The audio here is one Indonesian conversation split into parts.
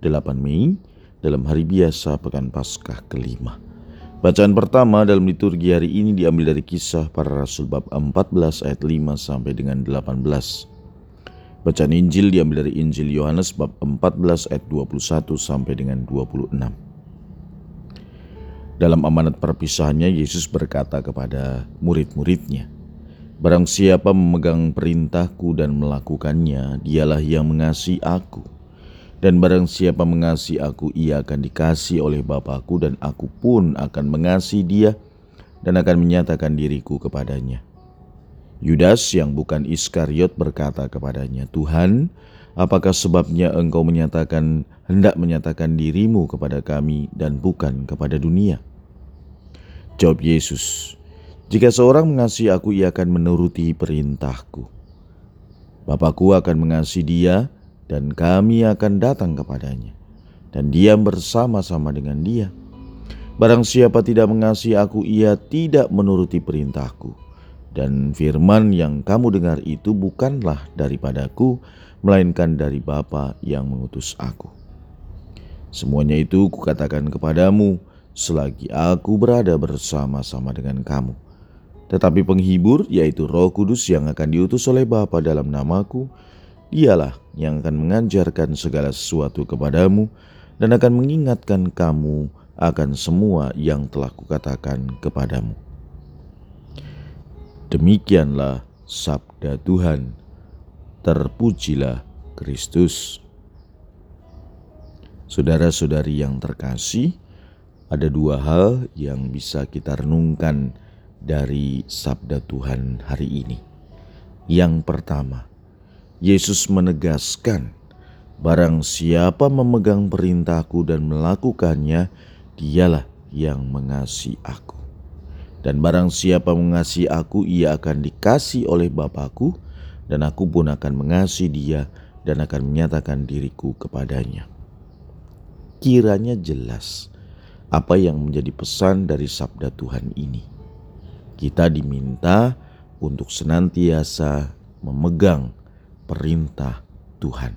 8 Mei dalam hari biasa pekan Paskah kelima. Bacaan pertama dalam liturgi hari ini diambil dari kisah para rasul bab 14 ayat 5 sampai dengan 18. Bacaan Injil diambil dari Injil Yohanes bab 14 ayat 21 sampai dengan 26. Dalam amanat perpisahannya Yesus berkata kepada murid-muridnya, Barang siapa memegang perintahku dan melakukannya, dialah yang mengasihi aku. Dan barang siapa mengasihi aku, ia akan dikasih oleh Bapakku dan aku pun akan mengasihi dia dan akan menyatakan diriku kepadanya. Yudas yang bukan Iskariot berkata kepadanya, Tuhan, apakah sebabnya engkau menyatakan hendak menyatakan dirimu kepada kami dan bukan kepada dunia? Jawab Yesus, jika seorang mengasihi aku, ia akan menuruti perintahku. Bapakku akan mengasihi dia, dan kami akan datang kepadanya dan diam bersama-sama dengan dia. Barang siapa tidak mengasihi aku, ia tidak menuruti perintahku. Dan firman yang kamu dengar itu bukanlah daripadaku, melainkan dari Bapa yang mengutus aku. Semuanya itu kukatakan kepadamu selagi aku berada bersama-sama dengan kamu. Tetapi penghibur, yaitu roh kudus yang akan diutus oleh Bapa dalam namaku, Dialah yang akan mengajarkan segala sesuatu kepadamu dan akan mengingatkan kamu akan semua yang telah kukatakan kepadamu. Demikianlah sabda Tuhan. Terpujilah Kristus. Saudara-saudari yang terkasih, ada dua hal yang bisa kita renungkan dari sabda Tuhan hari ini. Yang pertama, Yesus menegaskan, Barang siapa memegang perintahku dan melakukannya, dialah yang mengasihi aku. Dan barang siapa mengasihi aku, ia akan dikasih oleh Bapakku, dan aku pun akan mengasihi dia dan akan menyatakan diriku kepadanya. Kiranya jelas apa yang menjadi pesan dari sabda Tuhan ini. Kita diminta untuk senantiasa memegang perintah Tuhan.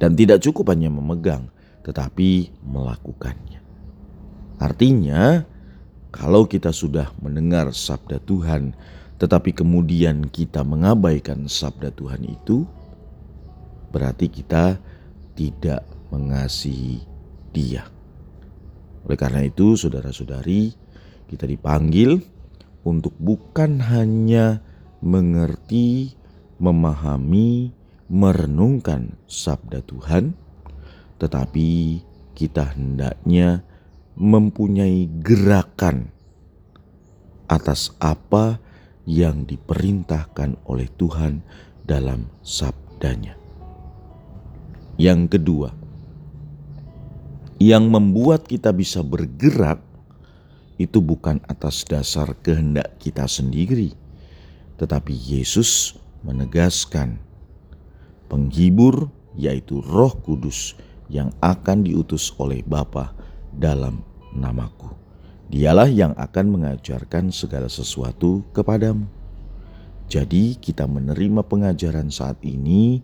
Dan tidak cukup hanya memegang, tetapi melakukannya. Artinya, kalau kita sudah mendengar sabda Tuhan, tetapi kemudian kita mengabaikan sabda Tuhan itu, berarti kita tidak mengasihi Dia. Oleh karena itu, saudara-saudari, kita dipanggil untuk bukan hanya mengerti memahami, merenungkan sabda Tuhan, tetapi kita hendaknya mempunyai gerakan atas apa yang diperintahkan oleh Tuhan dalam sabdanya. Yang kedua, yang membuat kita bisa bergerak itu bukan atas dasar kehendak kita sendiri, tetapi Yesus menegaskan penghibur yaitu Roh Kudus yang akan diutus oleh Bapa dalam namaku. Dialah yang akan mengajarkan segala sesuatu kepadamu. Jadi kita menerima pengajaran saat ini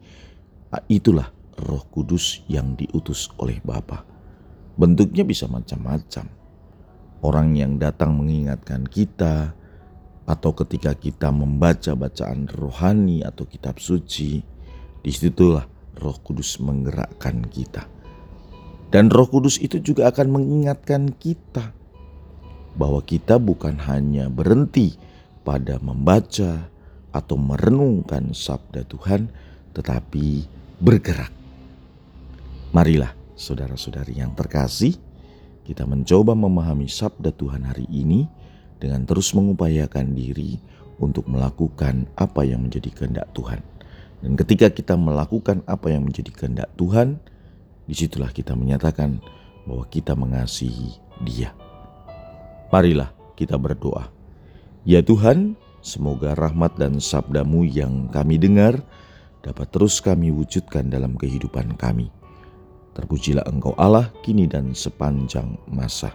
itulah Roh Kudus yang diutus oleh Bapa. Bentuknya bisa macam-macam. Orang yang datang mengingatkan kita, atau ketika kita membaca bacaan rohani atau kitab suci, di situlah Roh Kudus menggerakkan kita. Dan Roh Kudus itu juga akan mengingatkan kita bahwa kita bukan hanya berhenti pada membaca atau merenungkan sabda Tuhan, tetapi bergerak. Marilah, saudara-saudari yang terkasih, kita mencoba memahami sabda Tuhan hari ini dengan terus mengupayakan diri untuk melakukan apa yang menjadi kehendak Tuhan. Dan ketika kita melakukan apa yang menjadi kehendak Tuhan, di situlah kita menyatakan bahwa kita mengasihi Dia. Marilah kita berdoa. Ya Tuhan, semoga rahmat dan sabdamu yang kami dengar dapat terus kami wujudkan dalam kehidupan kami. Terpujilah Engkau Allah kini dan sepanjang masa.